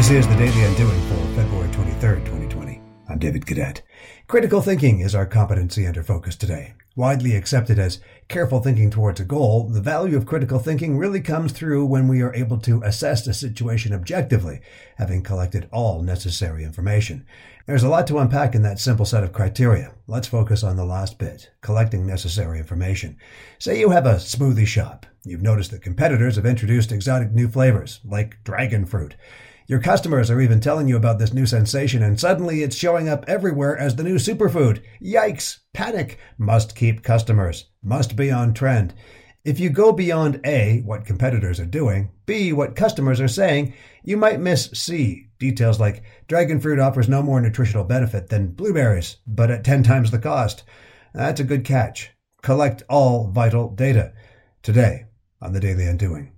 This is the Daily Undoing for February 23rd, 2020. I'm David Cadet. Critical thinking is our competency under focus today. Widely accepted as careful thinking towards a goal, the value of critical thinking really comes through when we are able to assess a situation objectively, having collected all necessary information. There's a lot to unpack in that simple set of criteria. Let's focus on the last bit, collecting necessary information. Say you have a smoothie shop. You've noticed that competitors have introduced exotic new flavors, like dragon fruit. Your customers are even telling you about this new sensation, and suddenly it's showing up everywhere as the new superfood. Yikes! Panic! Must keep customers. Must be on trend. If you go beyond A, what competitors are doing, B, what customers are saying, you might miss C, details like dragon fruit offers no more nutritional benefit than blueberries, but at 10 times the cost. That's a good catch. Collect all vital data. Today on the Daily Undoing.